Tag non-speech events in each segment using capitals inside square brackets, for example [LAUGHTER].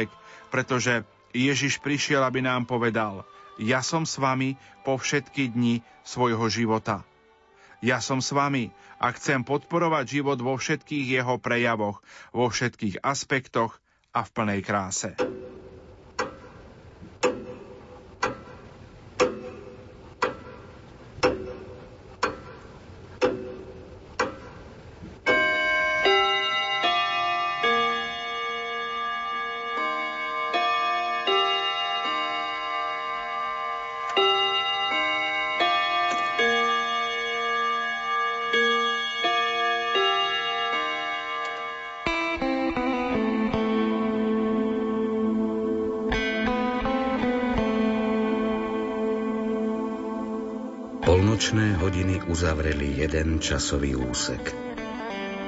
ospek, pretože Ježiš prišiel, aby nám povedal, ja som s vami po všetky dni svojho života. Ja som s vami a chcem podporovať život vo všetkých jeho prejavoch, vo všetkých aspektoch a v plnej kráse. Časový úsek,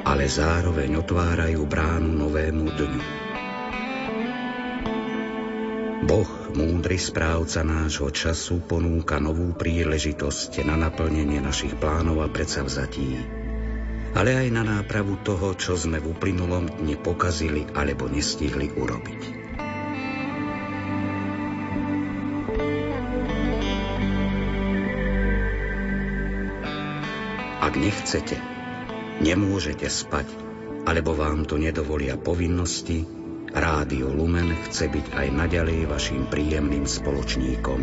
ale zároveň otvárajú bránu novému dňu. Boh, múdry správca nášho času, ponúka novú príležitosť na naplnenie našich plánov a predsavzatí, ale aj na nápravu toho, čo sme v uplynulom dni pokazili alebo nestihli urobiť. Ak nechcete, nemôžete spať, alebo vám to nedovolia povinnosti, Rádio Lumen chce byť aj naďalej vašim príjemným spoločníkom,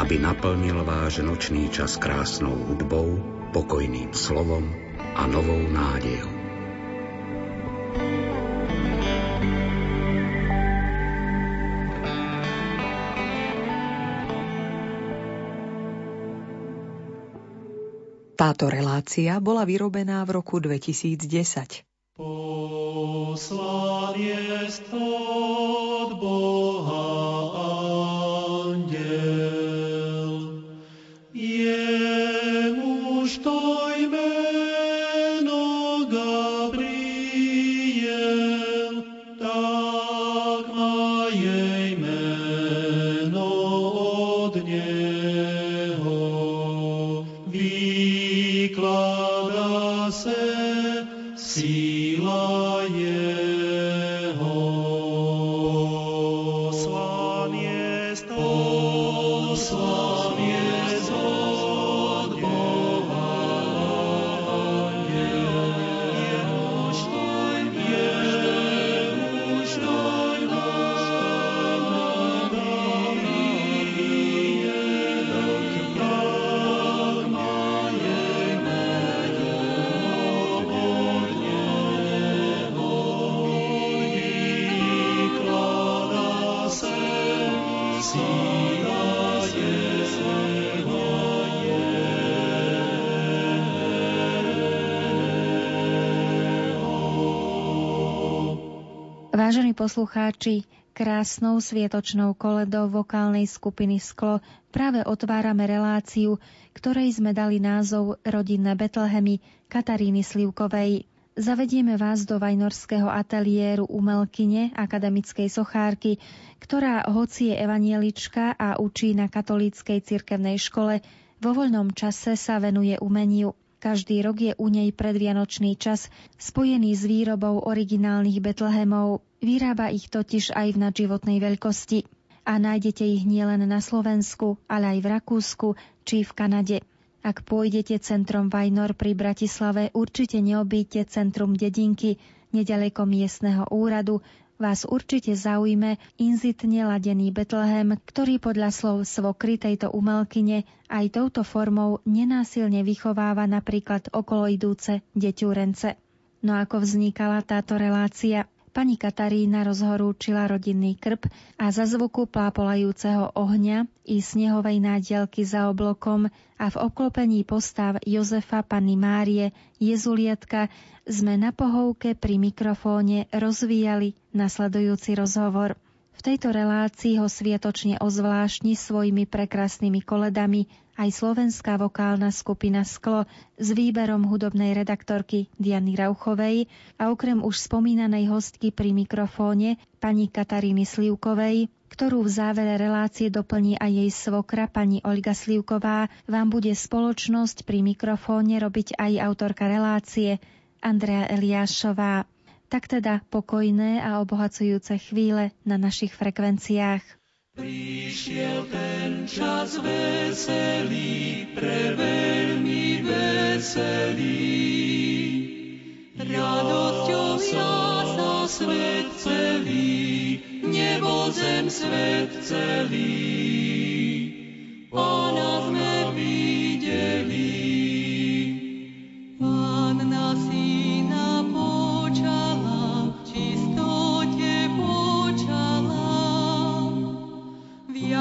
aby naplnil váš nočný čas krásnou hudbou, pokojným slovom a novou nádejou. Táto relácia bola vyrobená v roku 2010. Poslanie od Boha poslucháči, krásnou svietočnou koledou vokálnej skupiny Sklo práve otvárame reláciu, ktorej sme dali názov Rodinné Betlehemy Kataríny Slivkovej. Zavedieme vás do Vajnorského ateliéru umelkyne akademickej sochárky, ktorá hoci je evanielička a učí na katolíckej cirkevnej škole, vo voľnom čase sa venuje umeniu. Každý rok je u nej predvianočný čas spojený s výrobou originálnych Betlehemov. Vyrába ich totiž aj v nadživotnej veľkosti. A nájdete ich nielen na Slovensku, ale aj v Rakúsku či v Kanade. Ak pôjdete centrom Vajnor pri Bratislave, určite neobíte centrum dedinky, nedaleko miestneho úradu, vás určite zaujme inzitne ladený Betlehem, ktorý podľa slov svokry tejto umelkyne aj touto formou nenásilne vychováva napríklad okolo idúce deťúrence. No ako vznikala táto relácia? Pani Katarína rozhorúčila rodinný krb a za zvuku plápolajúceho ohňa i snehovej nádielky za oblokom a v obklopení postav Jozefa, Panny Márie, Jezulietka sme na pohovke pri mikrofóne rozvíjali nasledujúci rozhovor. V tejto relácii ho sviatočne ozvláštni svojimi prekrasnými koledami aj slovenská vokálna skupina Sklo s výberom hudobnej redaktorky Diany Rauchovej a okrem už spomínanej hostky pri mikrofóne pani Kataríny Slivkovej, ktorú v závere relácie doplní aj jej svokra pani Olga Slivková, vám bude spoločnosť pri mikrofóne robiť aj autorka relácie Andrea Eliášová. Tak teda pokojné a obohacujúce chvíle na našich frekvenciách. Prišiel ten čas veselý, pre veľmi veselý. Radosťou jasná svet celý, nebo zem svet celý. Pána sme videli. Panna syna počala,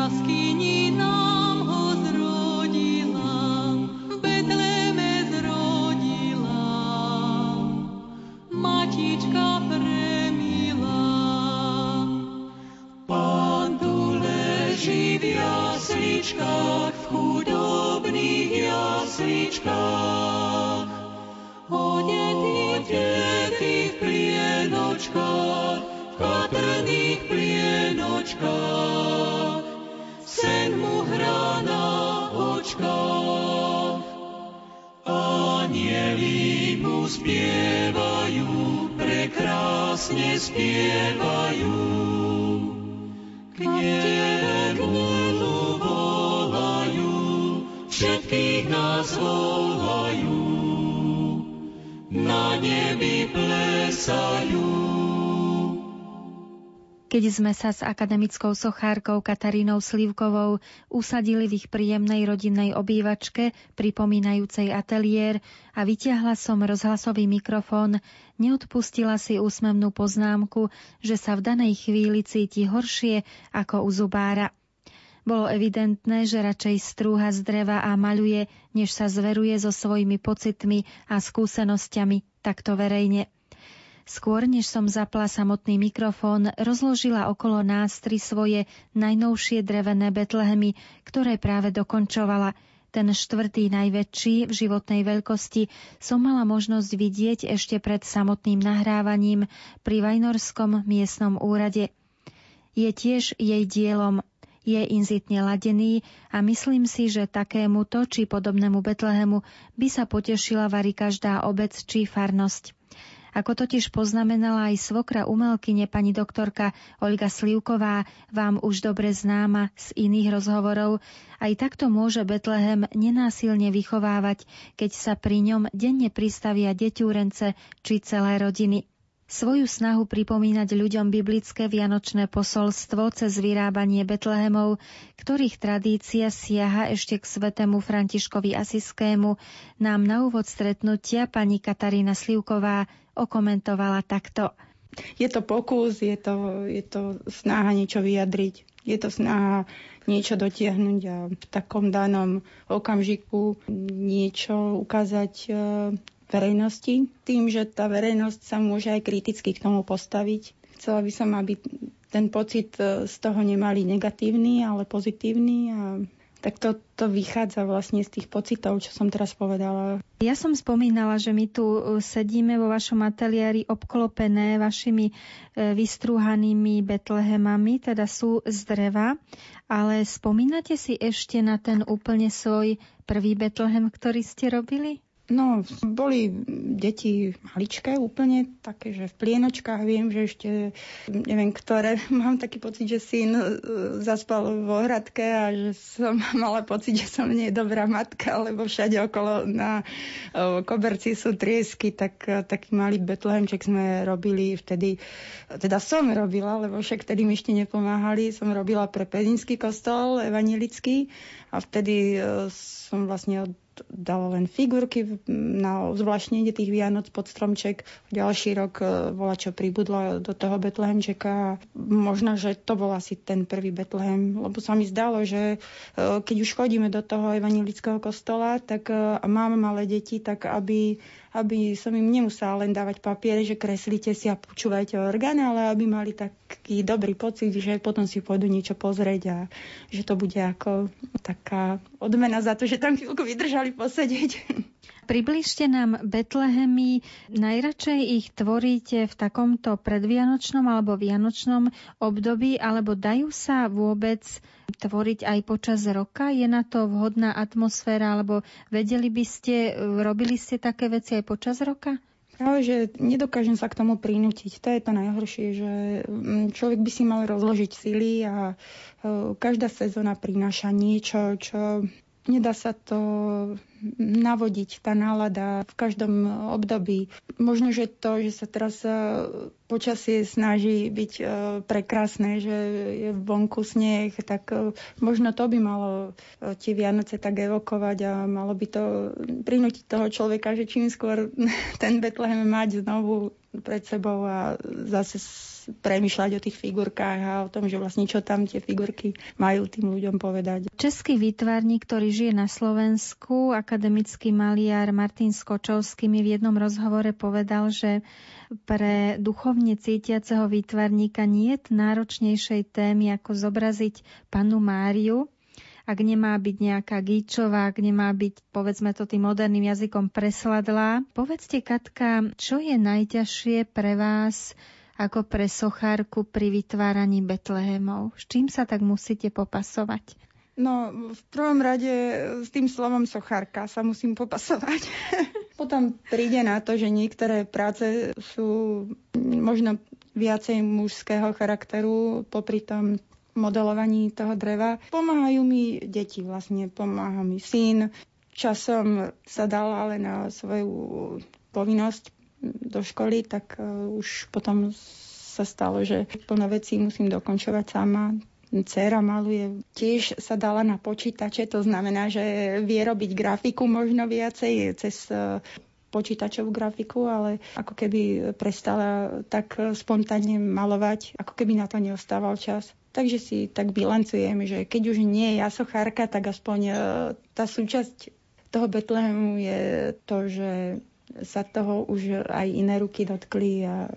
V sme sa s akademickou sochárkou Katarínou Slivkovou usadili v ich príjemnej rodinnej obývačke, pripomínajúcej ateliér a vytiahla som rozhlasový mikrofón, neodpustila si úsmevnú poznámku, že sa v danej chvíli cíti horšie ako u zubára. Bolo evidentné, že radšej strúha z dreva a maľuje, než sa zveruje so svojimi pocitmi a skúsenosťami takto verejne. Skôr, než som zapla samotný mikrofón, rozložila okolo nás tri svoje najnovšie drevené betlehemy, ktoré práve dokončovala. Ten štvrtý najväčší v životnej veľkosti som mala možnosť vidieť ešte pred samotným nahrávaním pri Vajnorskom miestnom úrade. Je tiež jej dielom, je inzitne ladený a myslím si, že takémuto či podobnému Betlehemu by sa potešila vari každá obec či farnosť. Ako totiž poznamenala aj svokra umelkyne pani doktorka Olga Slivková, vám už dobre známa z iných rozhovorov, aj takto môže Betlehem nenásilne vychovávať, keď sa pri ňom denne pristavia deťúrence či celé rodiny. Svoju snahu pripomínať ľuďom biblické vianočné posolstvo cez vyrábanie Betlehemov, ktorých tradícia siaha ešte k svetému Františkovi Asiskému, nám na úvod stretnutia pani Katarína Slivková okomentovala takto. Je to pokus, je to, je to snaha niečo vyjadriť, je to snaha niečo dotiahnuť a v takom danom okamžiku niečo ukázať e, verejnosti, tým, že tá verejnosť sa môže aj kriticky k tomu postaviť. Chcela by som, aby ten pocit e, z toho nemali negatívny, ale pozitívny a tak to, to vychádza vlastne z tých pocitov, čo som teraz povedala. Ja som spomínala, že my tu e, sedíme vo vašom ateliéri obklopené vašimi e, vystrúhanými betlehemami, teda sú z dreva, ale spomínate si ešte na ten úplne svoj prvý betlehem, ktorý ste robili? No, boli deti maličké úplne, také, že v plienočkách viem, že ešte neviem ktoré. [LAUGHS] Mám taký pocit, že syn e, zaspal v ohradke a že som [LAUGHS] mala pocit, že som nie dobrá matka, lebo všade okolo na e, koberci sú triesky, tak e, taký malý betlehemček sme robili vtedy, teda som robila, lebo však vtedy mi ešte nepomáhali, som robila pre Pezinský kostol evanilický a vtedy som vlastne od dala len figurky na zvláštnenie tých Vianoc pod stromček. Ďalší rok e, bola čo pribudla do toho Betlehemčeka. Možno, že to bol asi ten prvý Betlehem, lebo sa mi zdalo, že e, keď už chodíme do toho evangelického kostola tak, e, a máme malé deti, tak aby aby som im nemusela len dávať papiere, že kreslíte si a počúvajte orgány, ale aby mali taký dobrý pocit, že potom si pôjdu niečo pozrieť a že to bude ako taká odmena za to, že tam chvíľku vydržali posedieť. [LAUGHS] Približte nám Betlehemy. Najradšej ich tvoríte v takomto predvianočnom alebo vianočnom období, alebo dajú sa vôbec tvoriť aj počas roka? Je na to vhodná atmosféra, alebo vedeli by ste, robili ste také veci aj počas roka? Práve, že nedokážem sa k tomu prinútiť. To je to najhoršie, že mm, človek by si mal rozložiť sily a e, každá sezóna prináša niečo, čo nedá sa to navodiť, tá nálada v každom období. Možno, že to, že sa teraz e, počasie snaží byť e, prekrásne, že je vonku sneh, tak e, možno to by malo tie Vianoce tak evokovať a malo by to prinútiť toho človeka, že čím skôr [LAUGHS] ten Betlehem mať znovu pred sebou a zase premyšľať o tých figurkách a o tom, že vlastne čo tam tie figurky majú tým ľuďom povedať. Český výtvarník, ktorý žije na Slovensku, akademický maliar Martin Skočovský mi v jednom rozhovore povedal, že pre duchovne cítiaceho výtvarníka nie je náročnejšej témy, ako zobraziť panu Máriu, ak nemá byť nejaká gíčová, ak nemá byť, povedzme to tým moderným jazykom, presladlá. Povedzte, Katka, čo je najťažšie pre vás ako pre sochárku pri vytváraní Betlehemov? S čím sa tak musíte popasovať? No, v prvom rade s tým slovom sochárka sa musím popasovať. [LAUGHS] Potom príde na to, že niektoré práce sú možno viacej mužského charakteru, popri tom modelovaní toho dreva. Pomáhajú mi deti vlastne, pomáha mi syn. Časom sa dal ale na svoju povinnosť do školy, tak uh, už potom sa stalo, že plno vecí musím dokončovať sama. Cera maluje, tiež sa dala na počítače, to znamená, že vie robiť grafiku možno viacej cez uh, počítačovú grafiku, ale ako keby prestala tak spontánne malovať, ako keby na to neostával čas. Takže si tak bilancujem, že keď už nie je jasochárka, tak aspoň uh, tá súčasť toho Betlehemu je to, že sa toho už aj iné ruky dotkli a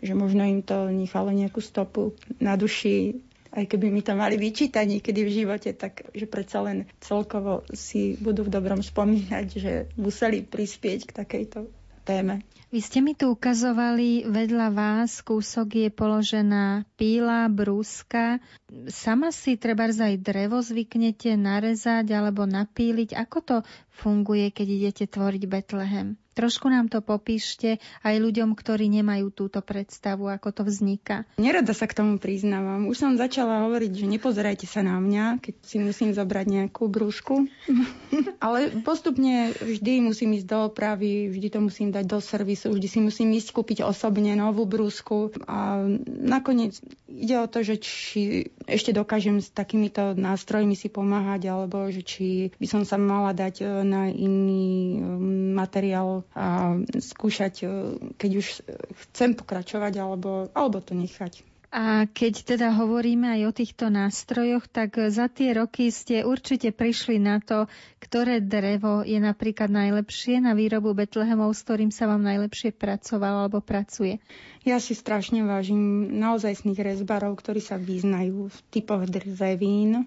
že možno im to nechalo nejakú stopu na duši, aj keby mi to mali vyčítať niekedy v živote, tak že predsa len celkovo si budú v dobrom spomínať, že museli prispieť k takejto téme. Vy ste mi tu ukazovali, vedľa vás kúsok je položená píla, brúska. Sama si treba aj drevo zvyknete narezať alebo napíliť. Ako to funguje, keď idete tvoriť Betlehem? Trošku nám to popíšte aj ľuďom, ktorí nemajú túto predstavu, ako to vzniká. Nerada sa k tomu priznávam. Už som začala hovoriť, že nepozerajte sa na mňa, keď si musím zobrať nejakú brúšku. [LAUGHS] Ale postupne vždy musím ísť do opravy, vždy to musím dať do servisu, vždy si musím ísť kúpiť osobne novú brúsku. A nakoniec ide o to, že či ešte dokážem s takýmito nástrojmi si pomáhať, alebo že či by som sa mala dať e, na iný e, materiál a skúšať, e, keď už chcem pokračovať, alebo, alebo to nechať. A keď teda hovoríme aj o týchto nástrojoch, tak za tie roky ste určite prišli na to, ktoré drevo je napríklad najlepšie na výrobu Betlehemov, s ktorým sa vám najlepšie pracovalo alebo pracuje. Ja si strašne vážim naozajstných rezbarov, ktorí sa vyznajú v typoch drevín.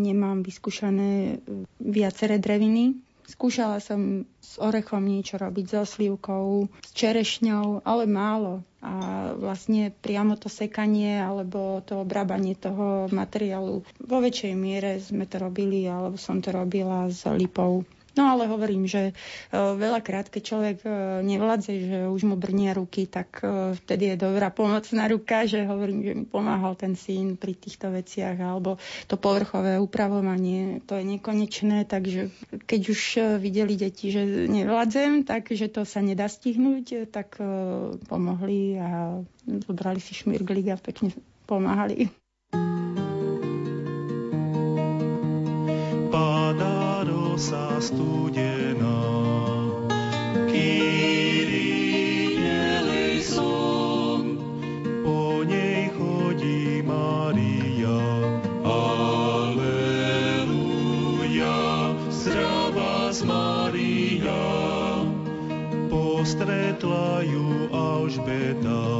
Nemám vyskúšané viaceré dreviny, Skúšala som s orechom niečo robiť, so slivkou, s čerešňou, ale málo. A vlastne priamo to sekanie alebo to obrábanie toho materiálu vo väčšej miere sme to robili, alebo som to robila s lipou. No ale hovorím, že e, veľakrát, keď človek e, nevládze, že už mu brnia ruky, tak e, vtedy je dobrá pomocná ruka, že hovorím, že mi pomáhal ten syn pri týchto veciach, alebo to povrchové upravovanie, to je nekonečné, takže keď už videli deti, že nevládzem, tak že to sa nedá stihnúť, tak pomohli a zobrali si šmirglík a pekne pomáhali. Rosa studená. Kyrie eleison, po nej chodí Maria. Aleluja, zdravá z Maria, postretla ju Alžbeta.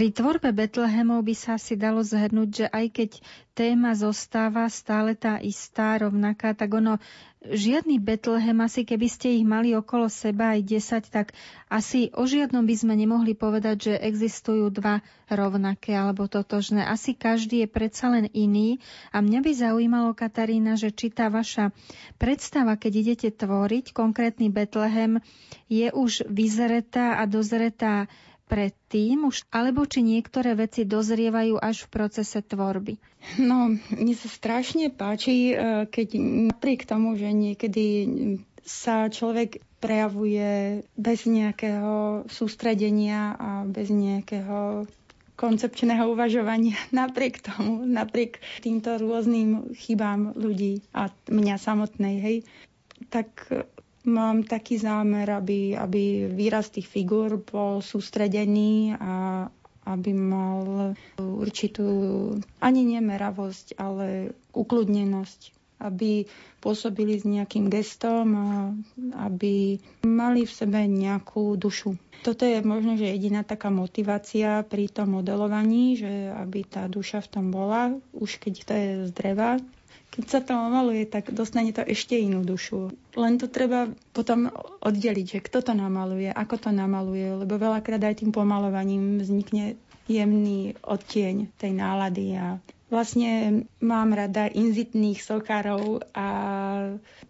Pri tvorbe Betlehemov by sa asi dalo zhrnúť, že aj keď téma zostáva stále tá istá, rovnaká, tak ono, žiadny Betlehem, asi keby ste ich mali okolo seba aj 10, tak asi o žiadnom by sme nemohli povedať, že existujú dva rovnaké alebo totožné. Asi každý je predsa len iný. A mňa by zaujímalo, Katarína, že či tá vaša predstava, keď idete tvoriť konkrétny Betlehem, je už vyzretá a dozretá predtým, už, alebo či niektoré veci dozrievajú až v procese tvorby? No, mne sa strašne páči, e, keď napriek tomu, že niekedy sa človek prejavuje bez nejakého sústredenia a bez nejakého koncepčného uvažovania [LAUGHS] napriek tomu, napriek týmto rôznym chybám ľudí a mňa samotnej, hej, tak mám taký zámer, aby, aby výraz tých figúr bol sústredený a aby mal určitú ani nemeravosť, ale ukludnenosť aby pôsobili s nejakým gestom a aby mali v sebe nejakú dušu. Toto je možno, že jediná taká motivácia pri tom modelovaní, že aby tá duša v tom bola, už keď to je z dreva, keď sa to namaluje, tak dostane to ešte inú dušu. Len to treba potom oddeliť, že kto to namaluje, ako to namaluje, lebo veľakrát aj tým pomalovaním vznikne jemný odtieň tej nálady a Vlastne mám rada inzitných sokárov a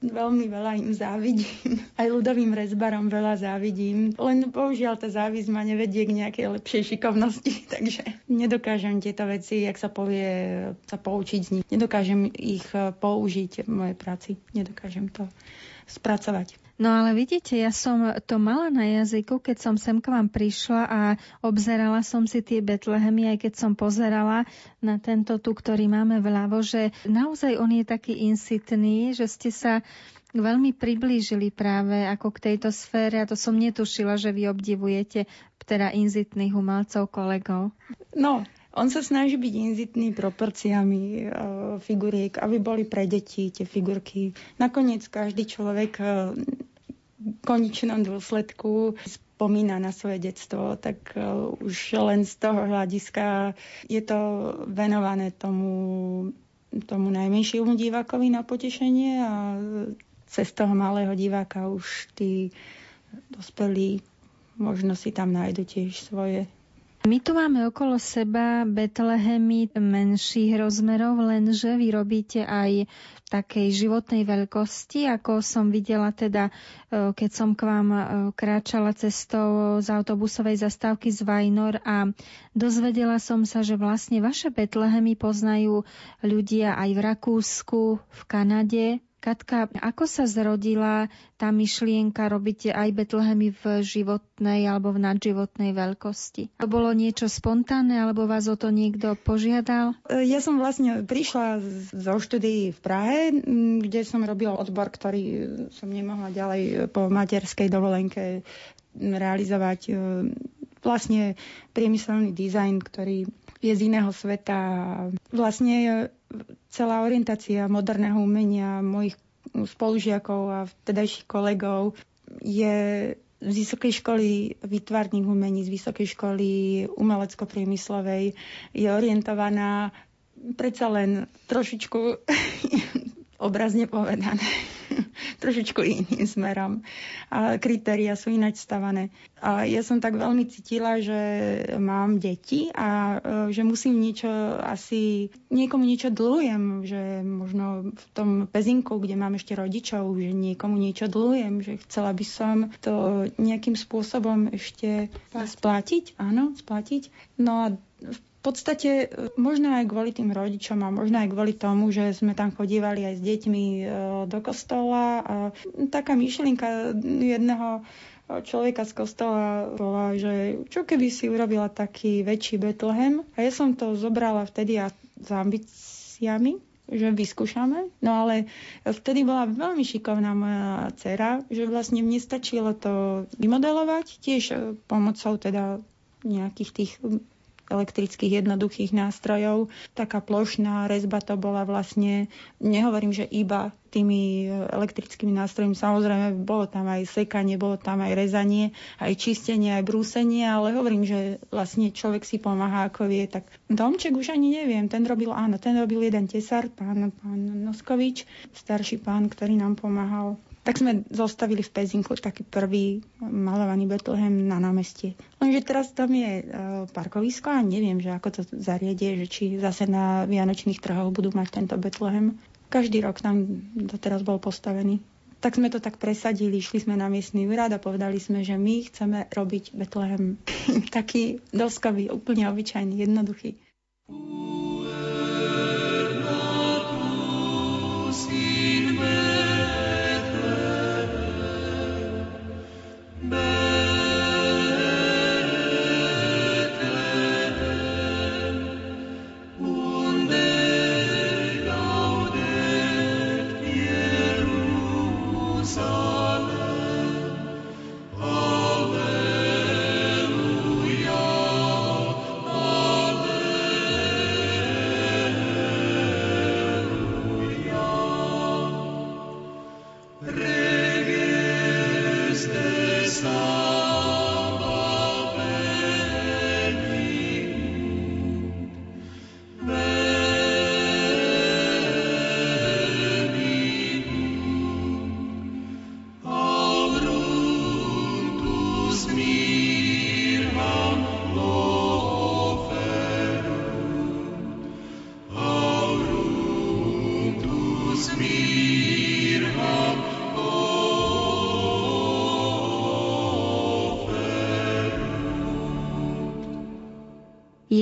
veľmi veľa im závidím. [LAUGHS] Aj ľudovým rezbarom veľa závidím. Len bohužiaľ tá závisť ma nevedie k nejakej lepšej šikovnosti, [LAUGHS] takže nedokážem tieto veci, jak sa povie, sa poučiť z nich. Nedokážem ich použiť v mojej práci. Nedokážem to spracovať. No ale vidíte, ja som to mala na jazyku, keď som sem k vám prišla a obzerala som si tie Betlehemy, aj keď som pozerala na tento tu, ktorý máme vľavo, že naozaj on je taký insitný, že ste sa veľmi priblížili práve ako k tejto sfére a to som netušila, že vy obdivujete teda inzitných umelcov, kolegov. No, on sa snaží byť inzitný proporciami e, figuriek, aby boli pre deti tie figurky. Nakoniec každý človek e, v konečnom dôsledku spomína na svoje detstvo, tak e, už len z toho hľadiska je to venované tomu, tomu najmenšiemu divákovi na potešenie a cez toho malého diváka už tí dospelí možno si tam nájdu tiež svoje my tu máme okolo seba Betlehemy menších rozmerov, lenže vy robíte aj takej životnej veľkosti, ako som videla teda, e, keď som k vám e, kráčala cestou z autobusovej zastávky z Vajnor a dozvedela som sa, že vlastne vaše Betlehemy poznajú ľudia aj v Rakúsku, v Kanade, Katka, ako sa zrodila tá myšlienka robiť aj Betlehemy v životnej alebo v nadživotnej veľkosti? To bolo niečo spontánne alebo vás o to niekto požiadal? Ja som vlastne prišla zo štúdií v Prahe, kde som robila odbor, ktorý som nemohla ďalej po materskej dovolenke realizovať vlastne priemyselný dizajn, ktorý je z iného sveta. Vlastne celá orientácia moderného umenia mojich spolužiakov a vtedajších kolegov je z Vysokej školy výtvarných umení, z Vysokej školy umelecko-priemyslovej je orientovaná predsa len trošičku [LAUGHS] obrazne povedané trošičku iným smerom. A kritéria sú ináč stavané. A ja som tak veľmi cítila, že mám deti a e, že musím niečo asi, niekomu niečo dlhujem, že možno v tom pezinku, kde mám ešte rodičov, že niekomu niečo dlhujem, že chcela by som to nejakým spôsobom ešte splatiť, áno, splatiť. No a v v podstate e, možno aj kvôli tým rodičom a možno aj kvôli tomu, že sme tam chodívali aj s deťmi e, do kostola a taká myšlienka jedného človeka z kostola bola, že čo keby si urobila taký väčší Betlehem a ja som to zobrala vtedy a s ambíciami, že vyskúšame. No ale vtedy bola veľmi šikovná moja dcera, že vlastne mne stačilo to vymodelovať, tiež e, pomocou teda nejakých tých elektrických jednoduchých nástrojov. Taká plošná rezba to bola vlastne, nehovorím, že iba tými elektrickými nástrojmi. Samozrejme, bolo tam aj sekanie, bolo tam aj rezanie, aj čistenie, aj brúsenie, ale hovorím, že vlastne človek si pomáha, ako vie. Tak domček už ani neviem, ten robil, áno, ten robil jeden tesár, pán, pán Noskovič, starší pán, ktorý nám pomáhal tak sme zostavili v Pezinku taký prvý malovaný Betlehem na námestie. Lenže teraz tam je e, parkovisko a neviem, že ako to zariadie, že či zase na Vianočných trhoch budú mať tento Betlehem. Každý rok tam doteraz bol postavený. Tak sme to tak presadili, išli sme na miestny úrad a povedali sme, že my chceme robiť Betlehem [LAUGHS] taký doskový, úplne obyčajný, jednoduchý.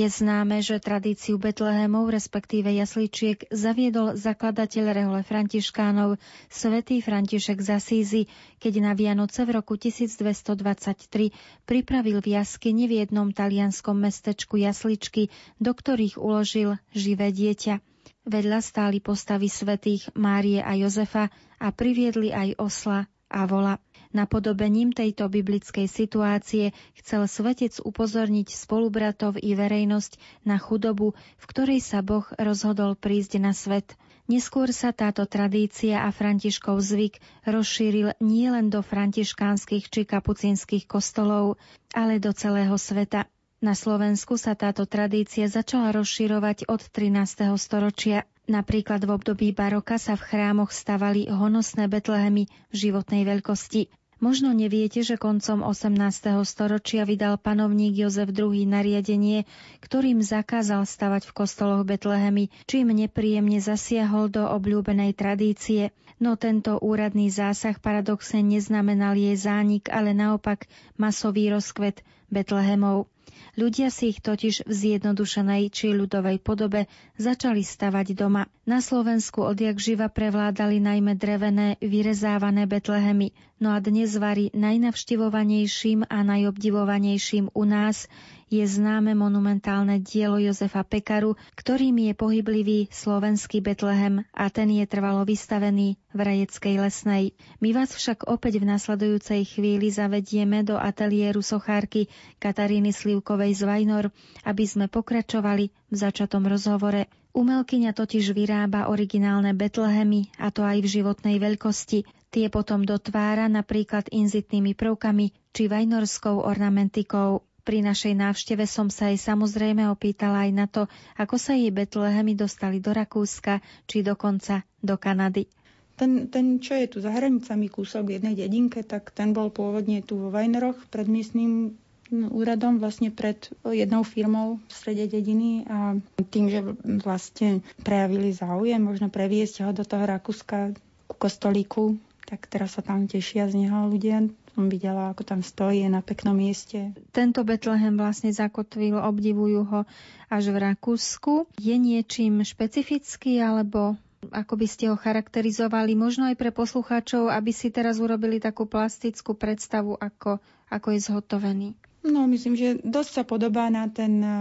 Známe, že tradíciu Betlehemov, respektíve jasličiek, zaviedol zakladateľ rehole františkánov svätý František z keď na Vianoce v roku 1223 pripravil v jaskyni v jednom talianskom mestečku jasličky, do ktorých uložil živé dieťa. Vedľa stáli postavy svätých Márie a Jozefa a priviedli aj osla a vola. Napodobením tejto biblickej situácie chcel svetec upozorniť spolubratov i verejnosť na chudobu, v ktorej sa Boh rozhodol prísť na svet. Neskôr sa táto tradícia a Františkov zvyk rozšíril nielen do františkánskych či kapucinských kostolov, ale do celého sveta. Na Slovensku sa táto tradícia začala rozširovať od 13. storočia. Napríklad v období baroka sa v chrámoch stavali honosné betlehemy životnej veľkosti. Možno neviete, že koncom 18. storočia vydal panovník Jozef II nariadenie, ktorým zakázal stavať v kostoloch Betlehemy, čím nepríjemne zasiahol do obľúbenej tradície. No tento úradný zásah paradoxne neznamenal jej zánik, ale naopak masový rozkvet Betlehemov. Ľudia si ich totiž v zjednodušenej či ľudovej podobe začali stavať doma. Na Slovensku odjak živa prevládali najmä drevené, vyrezávané betlehemy, no a dnes varí najnavštivovanejším a najobdivovanejším u nás je známe monumentálne dielo Jozefa Pekaru, ktorým je pohyblivý slovenský Betlehem a ten je trvalo vystavený v Rajeckej lesnej. My vás však opäť v nasledujúcej chvíli zavedieme do ateliéru sochárky Kataríny Slivkovej z Vajnor, aby sme pokračovali v začatom rozhovore. Umelkyňa totiž vyrába originálne Betlehemy, a to aj v životnej veľkosti. Tie potom dotvára napríklad inzitnými prvkami či vajnorskou ornamentikou. Pri našej návšteve som sa jej samozrejme opýtala aj na to, ako sa jej Betlehemy dostali do Rakúska či dokonca do Kanady. Ten, ten, čo je tu za hranicami kúsok v jednej dedinke, tak ten bol pôvodne tu vo Vajneroch pred miestnym úradom vlastne pred jednou firmou v strede dediny a tým, že vlastne prejavili záujem možno previesť ho do toho Rakúska ku kostolíku, tak teraz sa tam tešia z neho ľudia som videla, ako tam stojí, je na peknom mieste. Tento Betlehem vlastne zakotvil, obdivujú ho až v Rakúsku. Je niečím špecifický, alebo ako by ste ho charakterizovali, možno aj pre poslucháčov, aby si teraz urobili takú plastickú predstavu, ako, ako je zhotovený? No, myslím, že dosť sa podobá na ten eh,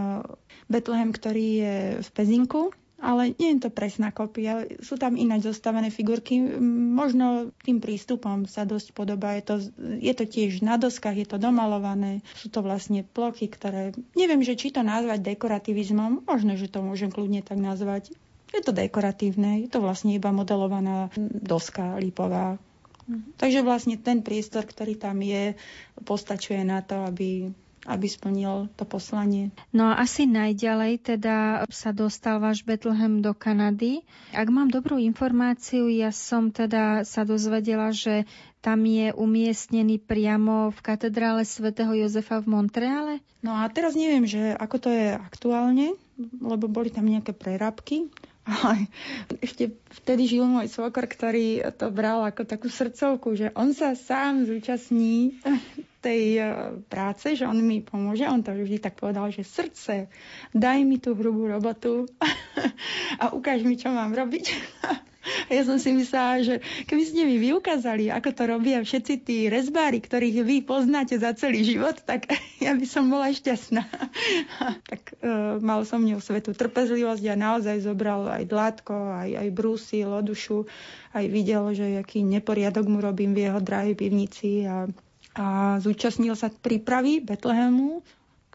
Betlehem, ktorý je v Pezinku, ale nie je to presná kopia. Sú tam ináč zostavené figurky. Možno tým prístupom sa dosť podobá. Je to, je to tiež na doskách, je to domalované. Sú to vlastne plochy, ktoré... Neviem, že či to nazvať dekorativizmom. Možno, že to môžem kľudne tak nazvať. Je to dekoratívne, je to vlastne iba modelovaná doska lipová. Mhm. Takže vlastne ten priestor, ktorý tam je, postačuje na to, aby aby splnil to poslanie. No a asi najďalej teda sa dostal váš Betlehem do Kanady. Ak mám dobrú informáciu, ja som teda sa dozvedela, že tam je umiestnený priamo v katedrále svätého Jozefa v Montreale? No a teraz neviem, že ako to je aktuálne, lebo boli tam nejaké prerábky, ale ešte vtedy žil môj svokor, ktorý to bral ako takú srdcovku, že on sa sám zúčastní tej e, práce, že on mi pomôže. On to vždy tak povedal, že srdce, daj mi tú hrubú robotu [LAUGHS] a ukáž mi, čo mám robiť. [LAUGHS] [LAUGHS] Ja som si myslela, že keby ste mi vyukázali, ako to robia všetci tí rezbári, ktorých vy poznáte za celý život, tak [LAUGHS] ja by som bola šťastná. [LAUGHS] tak e, mal som ňou svetú trpezlivosť a naozaj zobral aj dlátko, aj, aj brúsy, lodušu, aj videl, že aký neporiadok mu robím v jeho drahej pivnici a a zúčastnil sa prípravy Betlehemu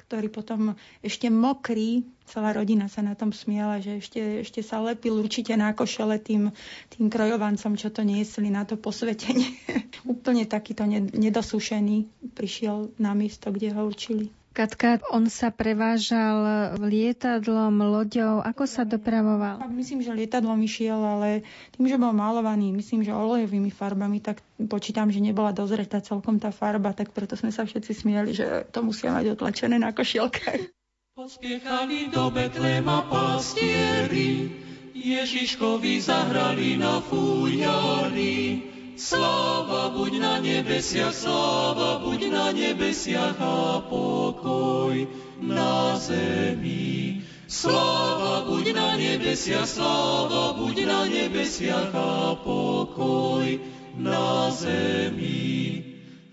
ktorý potom ešte mokrý, celá rodina sa na tom smiela, že ešte, ešte sa lepil určite na košele tým, tým krojovancom, čo to niesli na to posvetenie. [LAUGHS] Úplne takýto nedosúšený prišiel na miesto, kde ho určili. Katka, on sa prevážal lietadlom, loďou. Ako sa dopravoval? Myslím, že lietadlom išiel, ale tým, že bol malovaný, myslím, že olejovými farbami, tak počítam, že nebola dozretá celkom tá farba, tak preto sme sa všetci smiali, že to musia mať otlačené na košielkách. Pospiechali do Betlema pastieri, Ježiškovi zahrali na fújari, Sláva buď na nebesiach, sláva buď na nebesiach a pokoj na zemi. Sláva buď na nebesiach, sláva buď na nebesiach a pokoj na zemi.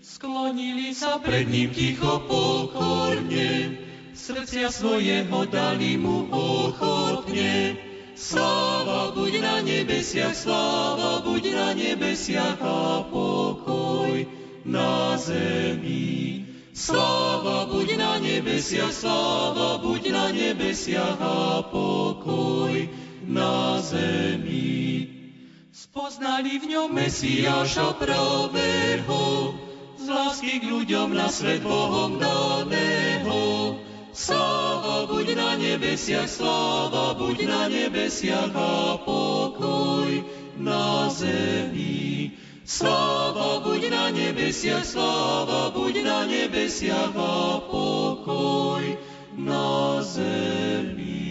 Sklonili sa pred ním ticho pokorne, srdcia svojho dali mu ochotne, Sláva buď na nebesiach, sláva buď na nebesiach a pokoj na zemi. Sláva buď na nebesiach, sláva buď na nebesiach a pokoj na zemi. Spoznali v ňom Mesiáša pravého, z lásky k ľuďom na svet Bohom daného, Sláva buď na nebesiach, sláva buď na nebesiach a pokoj na zemi. Sláva buď na nebesiach, sláva buď na nebesiach a pokoj na zemi.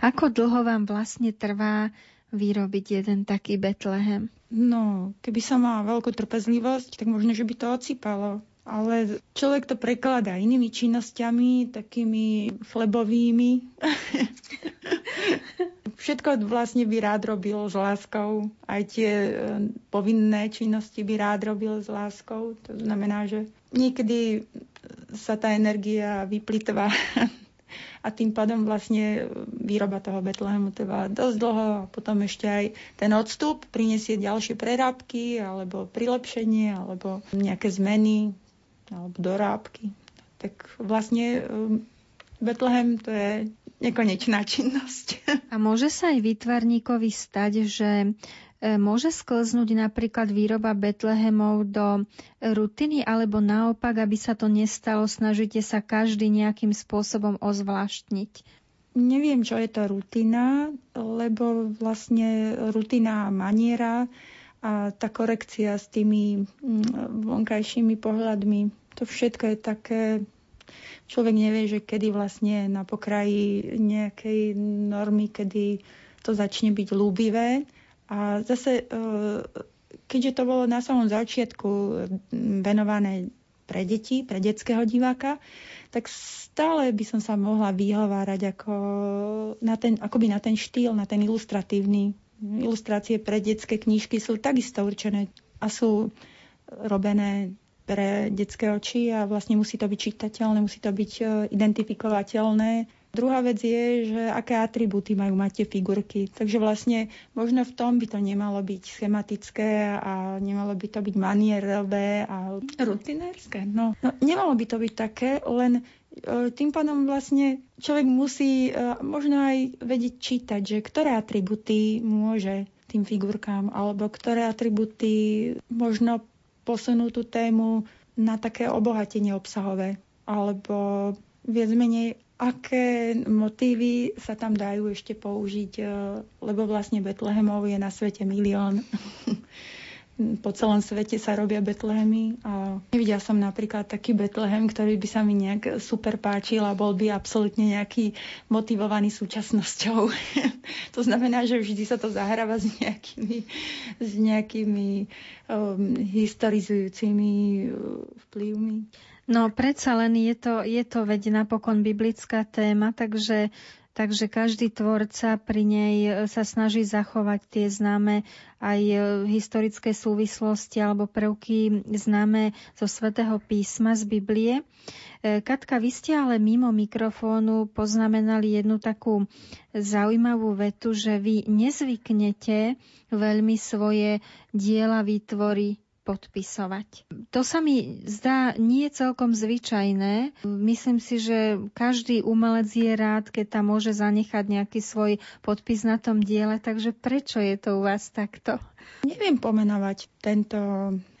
Ako dlho vám vlastne trvá vyrobiť jeden taký Betlehem? No, keby som mala veľkú trpezlivosť, tak možno, že by to ocipalo ale človek to prekladá inými činnosťami, takými flebovými. [LAUGHS] Všetko vlastne by rád robil s láskou. Aj tie e, povinné činnosti by rád robil s láskou. To znamená, že niekedy sa tá energia vyplitva [LAUGHS] a tým pádom vlastne výroba toho Betlehemu trvá dosť dlho a potom ešte aj ten odstup prinesie ďalšie prerábky alebo prilepšenie alebo nejaké zmeny alebo dorábky. Tak vlastne um, Betlehem to je nekonečná činnosť. [LAUGHS] A môže sa aj výtvarníkovi stať, že E, môže sklznúť napríklad výroba Betlehemov do rutiny, alebo naopak, aby sa to nestalo, snažíte sa každý nejakým spôsobom ozvláštniť? Neviem, čo je to rutina, lebo vlastne rutina a maniera a tá korekcia s tými mm, vonkajšími pohľadmi, to všetko je také, človek nevie, že kedy vlastne na pokraji nejakej normy, kedy to začne byť ľúbivé. A zase, e, keďže to bolo na samom začiatku venované pre deti, pre detského diváka, tak stále by som sa mohla vyhovárať ako na ten, akoby na ten štýl, na ten ilustratívny. Ilustrácie pre detské knížky sú takisto určené a sú robené pre detské oči a vlastne musí to byť čitateľné, musí to byť e, identifikovateľné Druhá vec je, že aké atribúty majú mať tie figurky. Takže vlastne možno v tom by to nemalo byť schematické a nemalo by to byť manierové a rutinérske. No, no nemalo by to byť také, len e, tým pádom vlastne človek musí e, možno aj vedieť čítať, že ktoré atributy môže tým figurkám, alebo ktoré atributy možno posunú tú tému na také obohatenie obsahové, alebo viac menej aké motívy sa tam dajú ešte použiť, e, lebo vlastne Betlehemov je na svete milión. [LAUGHS] po celom svete sa robia Betlehemy a nevidela som napríklad taký Betlehem, ktorý by sa mi nejak super páčil a bol by absolútne nejaký motivovaný súčasnosťou. [LAUGHS] to znamená, že vždy sa to zahráva s nejakými, s nejakými um, historizujúcimi uh, vplyvmi. No predsa len je to, je to veď napokon biblická téma, takže, takže každý tvorca pri nej e, sa snaží zachovať tie známe aj e, historické súvislosti alebo prvky známe zo svätého písma z Biblie. E, Katka, vy ste ale mimo mikrofónu poznamenali jednu takú zaujímavú vetu, že vy nezvyknete veľmi svoje diela výtvory podpisovať. To sa mi zdá nie celkom zvyčajné. Myslím si, že každý umelec je rád, keď tam môže zanechať nejaký svoj podpis na tom diele, takže prečo je to u vás takto? Neviem pomenovať tento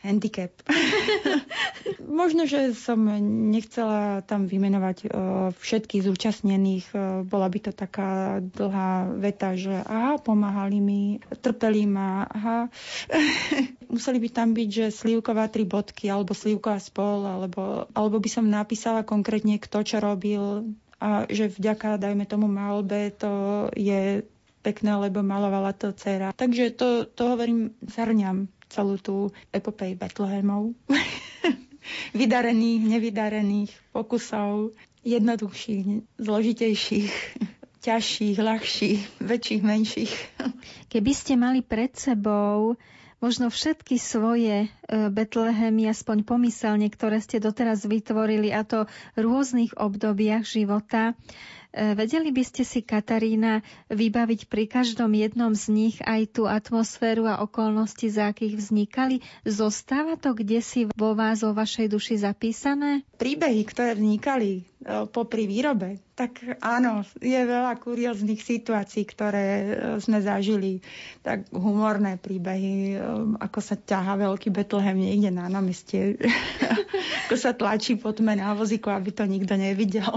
handicap. [LAUGHS] Možno, že som nechcela tam vymenovať uh, všetkých zúčastnených. Uh, bola by to taká dlhá veta, že aha, pomáhali mi, trpeli ma, aha. [LAUGHS] Museli by tam byť, že slívková tri bodky, alebo slívková spol, alebo, alebo by som napísala konkrétne, kto čo robil, a že vďaka, dajme tomu malbe, to je pekné, lebo malovala to dcera. Takže to, to hovorím, zhrňam celú tú epopej Betlehemov. [LAUGHS] Vydarených, nevydarených, pokusov, jednoduchších, zložitejších, [LAUGHS] ťažších, ľahších, väčších, menších. Keby ste mali pred sebou možno všetky svoje e, Betlehemy, aspoň pomyselne, ktoré ste doteraz vytvorili, a to v rôznych obdobiach života, E, vedeli by ste si, Katarína, vybaviť pri každom jednom z nich aj tú atmosféru a okolnosti, za akých vznikali? Zostáva to kde si vo vás, vo vašej duši zapísané? Príbehy, ktoré vznikali e, popri výrobe, tak áno, je veľa kurióznych situácií, ktoré sme zažili. Tak humorné príbehy, ako sa ťaha veľký Betlehem niekde na námestie, [LAUGHS] ako sa tlačí po tme na vozíku, aby to nikto nevidel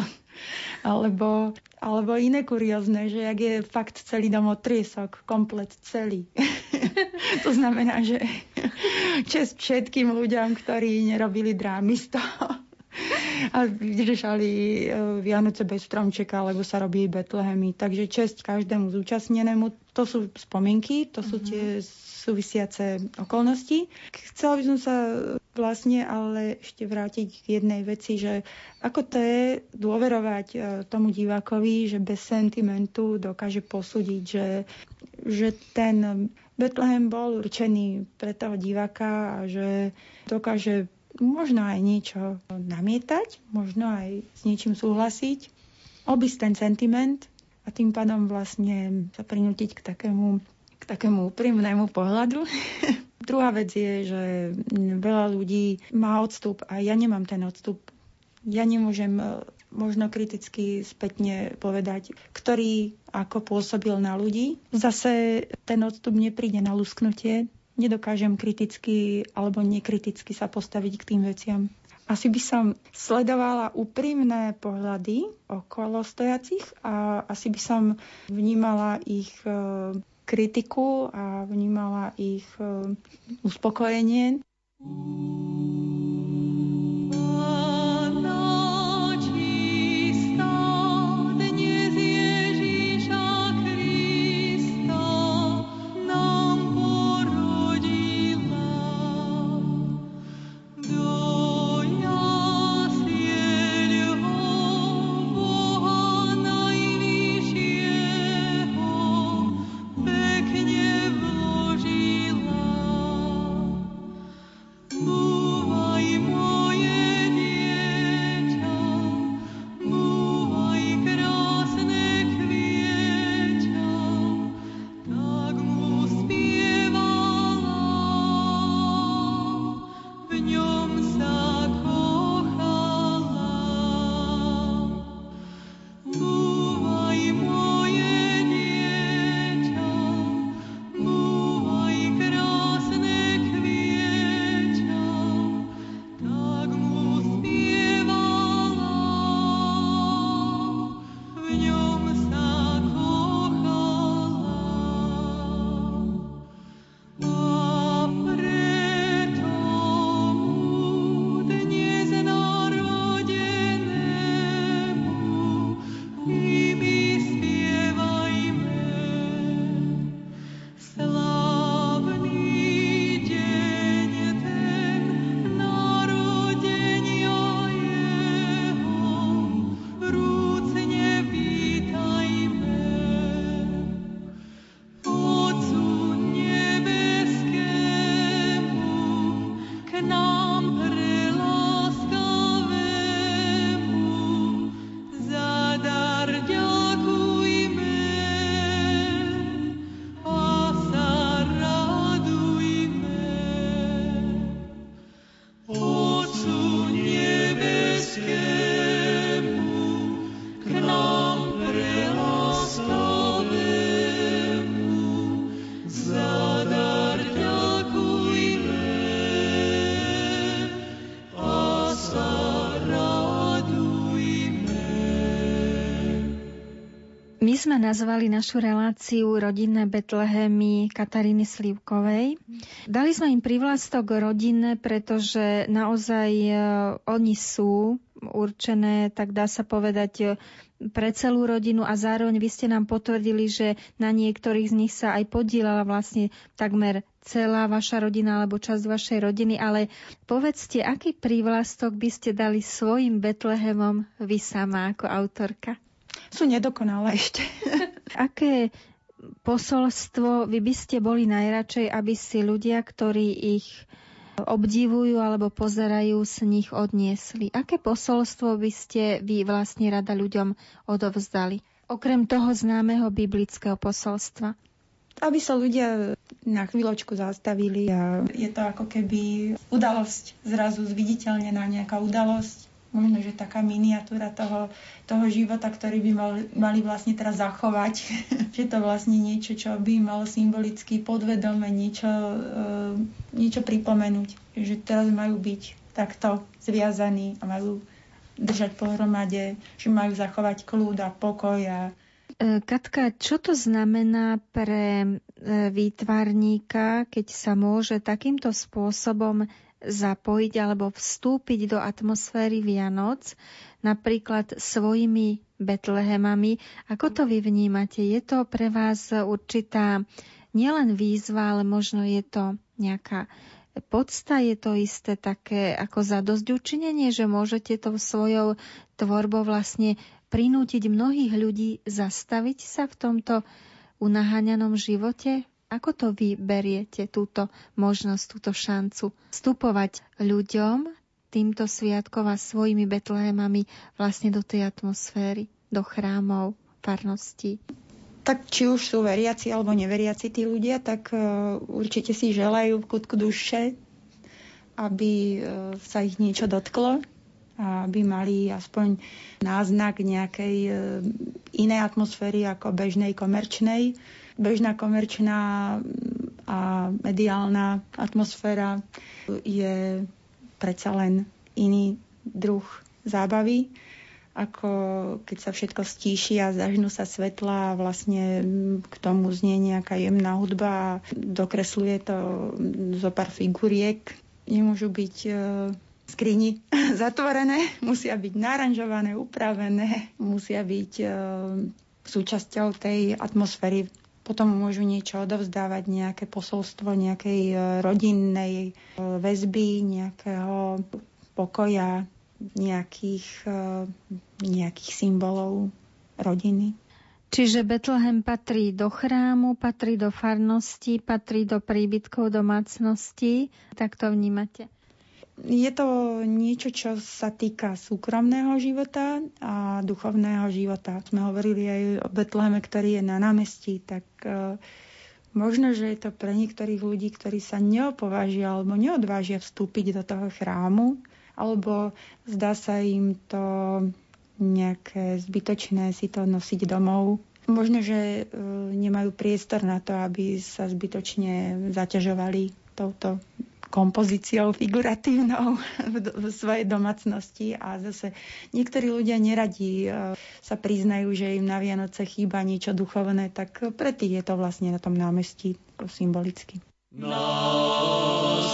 alebo, alebo iné kuriózne, že jak je fakt celý dom triesok, komplet celý. [LAUGHS] to znamená, že [LAUGHS] čest všetkým ľuďom, ktorí nerobili drámy z toho a vydržali e, Vianoce bez stromčeka, lebo sa robí Betlehemy. Takže čest každému zúčastnenému. To sú spomienky, to sú tie súvisiace okolnosti. Chcela by som sa vlastne ale ešte vrátiť k jednej veci, že ako to je dôverovať e, tomu divákovi, že bez sentimentu dokáže posúdiť, že, že ten Bethlehem bol určený pre toho diváka a že dokáže možno aj niečo namietať, možno aj s niečím súhlasiť, obísť ten sentiment a tým pádom vlastne sa prinútiť k takému, k takému úprimnému pohľadu. [LAUGHS] Druhá vec je, že veľa ľudí má odstup a ja nemám ten odstup. Ja nemôžem e, možno kriticky spätne povedať, ktorý ako pôsobil na ľudí. Zase ten odstup nepríde na lusknutie. Nedokážem kriticky alebo nekriticky sa postaviť k tým veciam. Asi by som sledovala úprimné pohľady okolo stojacich a asi by som vnímala ich e, kritiku a vnímala ich e, uspokojenie. sme nazvali našu reláciu Rodinné Betlehemy Kataríny Slivkovej. Dali sme im privlastok rodinné, pretože naozaj e, oni sú určené, tak dá sa povedať, e, pre celú rodinu a zároveň vy ste nám potvrdili, že na niektorých z nich sa aj podielala vlastne takmer celá vaša rodina alebo časť vašej rodiny, ale povedzte, aký prívlastok by ste dali svojim Betlehemom vy sama ako autorka? Sú nedokonalé ešte. [LAUGHS] Aké posolstvo vy by ste boli najradšej, aby si ľudia, ktorí ich obdivujú alebo pozerajú z nich odniesli? Aké posolstvo by ste vy vlastne rada ľuďom odovzdali? Okrem toho známeho biblického posolstva. Aby sa ľudia na chvíľočku zastavili a je to ako keby udalosť zrazu zviditeľnená nejaká udalosť možno, že taká miniatúra toho, toho života, ktorý by mal, mali vlastne teraz zachovať. [LAUGHS] že to vlastne niečo, čo by malo symbolicky podvedome niečo, e, niečo pripomenúť. Že teraz majú byť takto zviazaní a majú držať pohromade, že majú zachovať kľud a pokoj a e, Katka, čo to znamená pre e, výtvarníka, keď sa môže takýmto spôsobom zapojiť alebo vstúpiť do atmosféry Vianoc, napríklad svojimi Betlehemami. Ako to vy vnímate? Je to pre vás určitá nielen výzva, ale možno je to nejaká podsta, je to isté také ako zadosť učinenie, že môžete to svojou tvorbou vlastne prinútiť mnohých ľudí zastaviť sa v tomto unaháňanom živote? Ako to vy beriete túto možnosť, túto šancu vstupovať ľuďom týmto sviatkom a svojimi Betlehemami vlastne do tej atmosféry, do chrámov, farností? Tak či už sú veriaci alebo neveriaci tí ľudia, tak uh, určite si želajú v kutku duše, aby uh, sa ich niečo dotklo, aby mali aspoň náznak nejakej uh, inej atmosféry ako bežnej komerčnej. Bežná komerčná a mediálna atmosféra je predsa len iný druh zábavy ako keď sa všetko stíši a zažnú sa svetla a vlastne k tomu znie nejaká jemná hudba a dokresluje to zo pár figuriek. Nemôžu byť e, skrini [LAUGHS] zatvorené, musia byť naranžované, upravené, musia byť e, súčasťou tej atmosféry. Potom môžu niečo odovzdávať, nejaké posolstvo nejakej e, rodinnej väzby, nejakého pokoja, nejakých, eh, nejakých symbolov rodiny. Čiže Betlehem patrí do chrámu, patrí do farnosti, patrí do príbytkov domácnosti. Tak to vnímate? Je to niečo, čo sa týka súkromného života a duchovného života. Sme hovorili aj o Betleheme, ktorý je na námestí, tak uh, možno, že je to pre niektorých ľudí, ktorí sa neopovážia alebo neodvážia vstúpiť do toho chrámu, alebo zdá sa im to nejaké zbytočné si to nosiť domov. Možno, že e, nemajú priestor na to, aby sa zbytočne zaťažovali touto kompozíciou figuratívnou v svojej domácnosti a zase niektorí ľudia neradí e, sa priznajú, že im na Vianoce chýba niečo duchovné, tak pre tých je to vlastne na tom námestí symbolicky. Nás,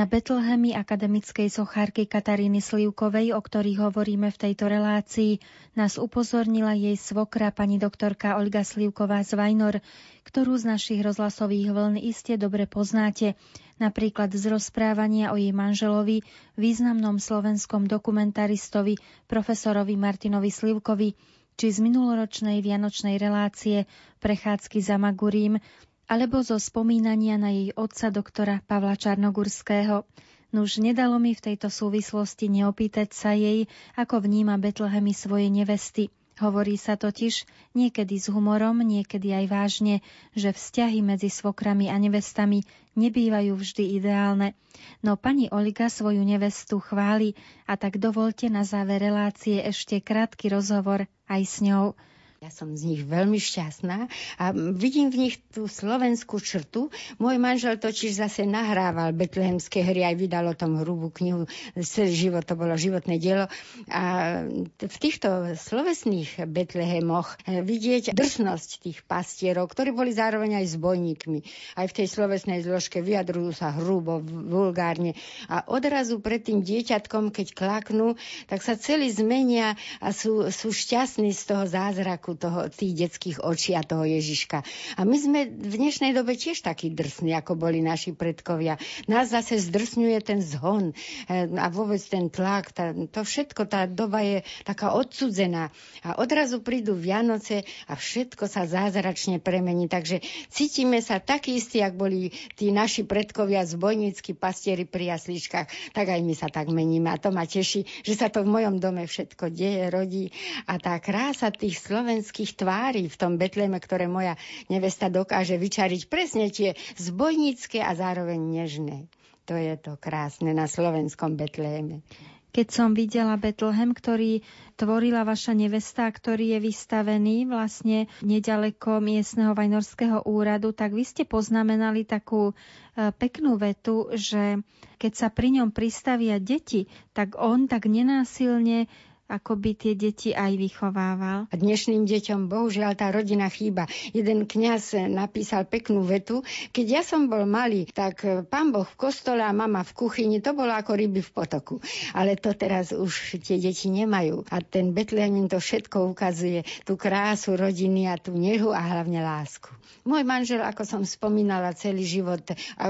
Na Betlehemi akademickej sochárky Kataríny Slivkovej, o ktorých hovoríme v tejto relácii, nás upozornila jej svokra pani doktorka Olga Slivková z Vajnor, ktorú z našich rozhlasových vln iste dobre poznáte, napríklad z rozprávania o jej manželovi, významnom slovenskom dokumentaristovi, profesorovi Martinovi Slivkovi, či z minuloročnej vianočnej relácie Prechádzky za Magurím, alebo zo spomínania na jej otca doktora Pavla Čarnogurského. Nuž nedalo mi v tejto súvislosti neopýtať sa jej, ako vníma Betlehemy svoje nevesty. Hovorí sa totiž, niekedy s humorom, niekedy aj vážne, že vzťahy medzi svokrami a nevestami nebývajú vždy ideálne. No pani Olga svoju nevestu chváli a tak dovolte na záver relácie ešte krátky rozhovor aj s ňou. Ja som z nich veľmi šťastná a vidím v nich tú slovenskú črtu. Môj manžel totiž zase nahrával betlehemské hry, aj vydal o tom hrubú knihu. Celý život to bolo životné dielo. A v týchto slovesných Betlehemoch eh, vidieť drsnosť tých pastierov, ktorí boli zároveň aj zbojníkmi. Aj v tej slovesnej zložke vyjadrujú sa hrubo, vulgárne. A odrazu pred tým dieťatkom, keď klaknú, tak sa celý zmenia a sú, sú šťastní z toho zázraku strachu toho, tých detských očí a toho Ježiška. A my sme v dnešnej dobe tiež takí drsní, ako boli naši predkovia. Nás zase zdrsňuje ten zhon e, a vôbec ten tlak. Tá, to všetko, tá doba je taká odsudzená. A odrazu prídu Vianoce a všetko sa zázračne premení. Takže cítime sa takí istí, ak boli tí naši predkovia zbojnícky pastieri pri jasličkách, tak aj my sa tak meníme. A to ma teší, že sa to v mojom dome všetko deje, rodí. A tá krása tých slovenských slovenských tvári v tom Betleme, ktoré moja nevesta dokáže vyčariť presne tie zbojnícke a zároveň nežné. To je to krásne na slovenskom Betléme. keď som videla Betlehem, ktorý tvorila vaša nevesta, ktorý je vystavený vlastne nedaleko miestneho vajnorského úradu, tak vy ste poznamenali takú e, peknú vetu, že keď sa pri ňom pristavia deti, tak on tak nenásilne ako by tie deti aj vychovával. A dnešným deťom bohužiaľ tá rodina chýba. Jeden kňaz napísal peknú vetu. Keď ja som bol malý, tak pán Boh v kostole a mama v kuchyni, to bolo ako ryby v potoku. Ale to teraz už tie deti nemajú. A ten Betlehem to všetko ukazuje. Tú krásu rodiny a tú nehu a hlavne lásku. Môj manžel, ako som spomínala, celý život,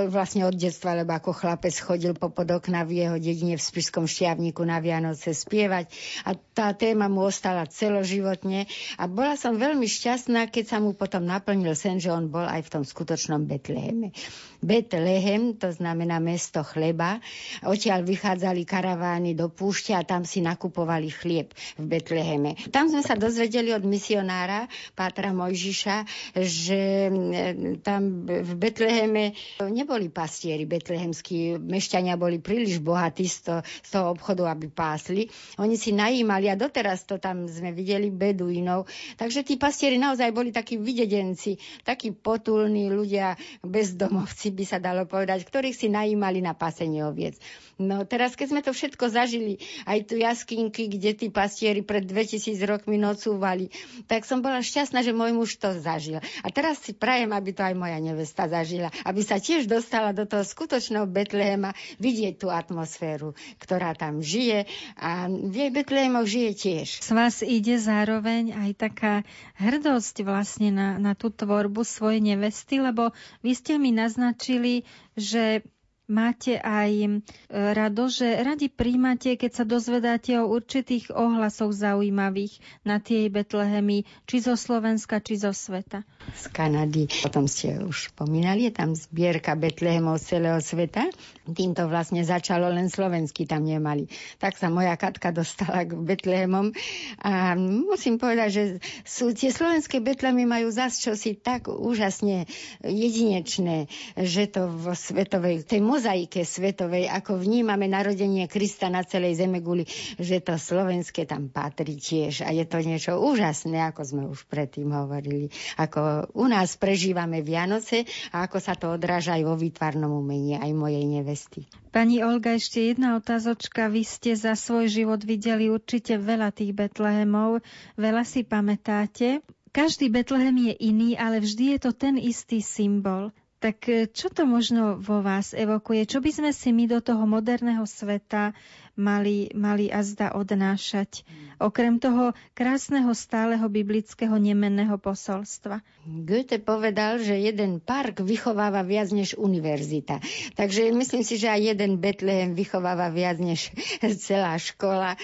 vlastne od detstva, lebo ako chlapec chodil po podokna v jeho dedine v Spišskom šťavníku na Vianoce spievať a tá téma mu ostala celoživotne a bola som veľmi šťastná, keď sa mu potom naplnil sen, že on bol aj v tom skutočnom Betleheme. Betlehem, to znamená mesto chleba. Odtiaľ vychádzali karavány do púšte a tam si nakupovali chlieb v Betleheme. Tam sme sa dozvedeli od misionára Pátra Mojžiša, že mm, tam v Betleheme neboli pastieri betlehemskí. Mešťania boli príliš bohatí z, to, z toho obchodu, aby pásli. Oni si najímali a doteraz to tam sme videli beduínov. Takže tí pastieri naozaj boli takí videdenci, takí potulní ľudia, bezdomovci by sa dalo povedať, ktorých si najímali na pasenie oviec. No teraz, keď sme to všetko zažili, aj tu jaskinky, kde tí pastieri pred 2000 rokmi nocúvali, tak som bola šťastná, že môj muž to zažil. A teraz si prajem, aby to aj moja nevesta zažila, aby sa tiež dostala do toho skutočného Betlehema, vidieť tú atmosféru, ktorá tam žije a v jej Betlehemoch žije tiež. Z vás ide zároveň aj taká hrdosť vlastne na, na tú tvorbu svojej nevesty, lebo vy ste mi naznačili, že máte aj e, rado, že radi príjmate, keď sa dozvedáte o určitých ohlasoch zaujímavých na tie Betlehemy, či zo Slovenska, či zo sveta. Z Kanady. Potom ste už spomínali, je tam zbierka Betlehemov z celého sveta. Týmto vlastne začalo, len slovenský tam nemali. Tak sa moja Katka dostala k Betlehemom a musím povedať, že sú tie slovenské Betlehemy majú zas čosi tak úžasne jedinečné, že to vo svetovej, tej mozaike svetovej, ako vnímame narodenie Krista na celej zemeguli, že to slovenské tam patrí tiež. A je to niečo úžasné, ako sme už predtým hovorili. Ako u nás prežívame Vianoce a ako sa to odráža aj vo výtvarnom umení aj mojej nevesty. Pani Olga, ešte jedna otázočka. Vy ste za svoj život videli určite veľa tých Betlehemov, veľa si pamätáte. Každý Betlehem je iný, ale vždy je to ten istý symbol. Tak e, čo to možno vo vás evokuje? Čo by sme si my do toho moderného sveta mali, mali azda odnášať? Okrem toho krásneho stáleho biblického nemenného posolstva. Goethe povedal, že jeden park vychováva viac než univerzita. Takže myslím si, že aj jeden Betlehem vychováva viac než [LAUGHS] celá škola.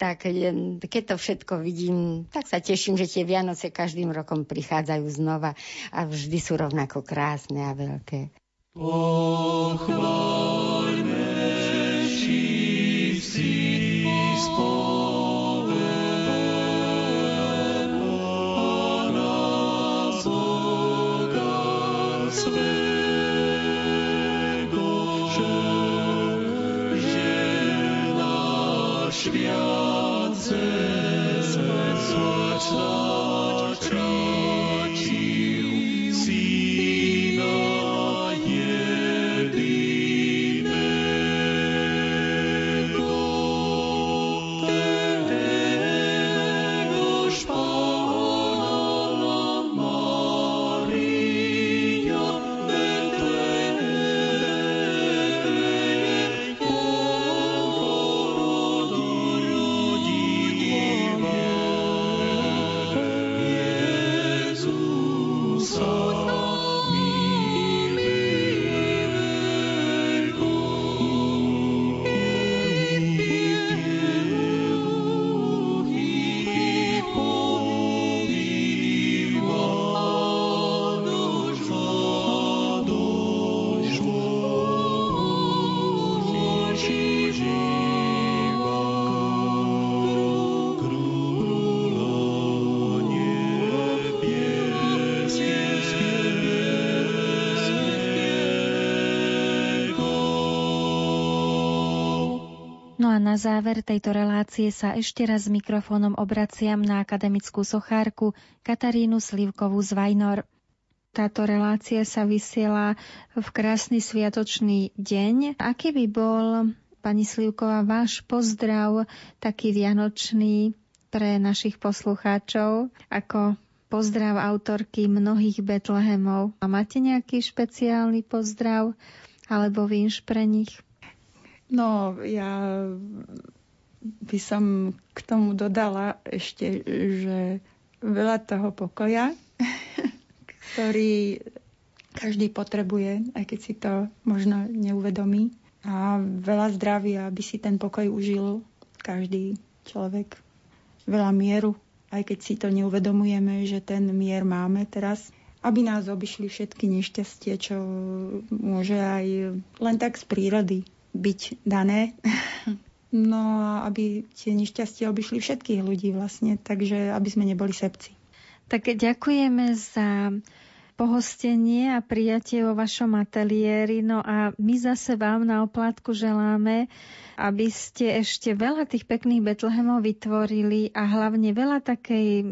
Tak keď to všetko vidím, tak sa teším, že tie Vianoce každým rokom prichádzajú znova a vždy sú rovnako krásne a veľké. Pochváľme na záver tejto relácie sa ešte raz s mikrofónom obraciam na akademickú sochárku Katarínu Slivkovú z Vajnor. Táto relácia sa vysiela v krásny sviatočný deň. Aký by bol, pani Slivková, váš pozdrav taký vianočný pre našich poslucháčov ako pozdrav autorky mnohých Betlehemov. A máte nejaký špeciálny pozdrav alebo vinš pre nich? No, ja by som k tomu dodala ešte, že veľa toho pokoja, [LAUGHS] ktorý každý potrebuje, aj keď si to možno neuvedomí. A veľa zdravia, aby si ten pokoj užil každý človek. Veľa mieru, aj keď si to neuvedomujeme, že ten mier máme teraz. Aby nás obišli všetky nešťastie, čo môže aj len tak z prírody byť dané. [LAUGHS] No a aby tie nešťastie obišli všetkých ľudí vlastne, takže aby sme neboli sebci. Tak ďakujeme za pohostenie a prijatie vo vašom ateliéri. No a my zase vám na oplátku želáme, aby ste ešte veľa tých pekných Betlehemov vytvorili a hlavne veľa takej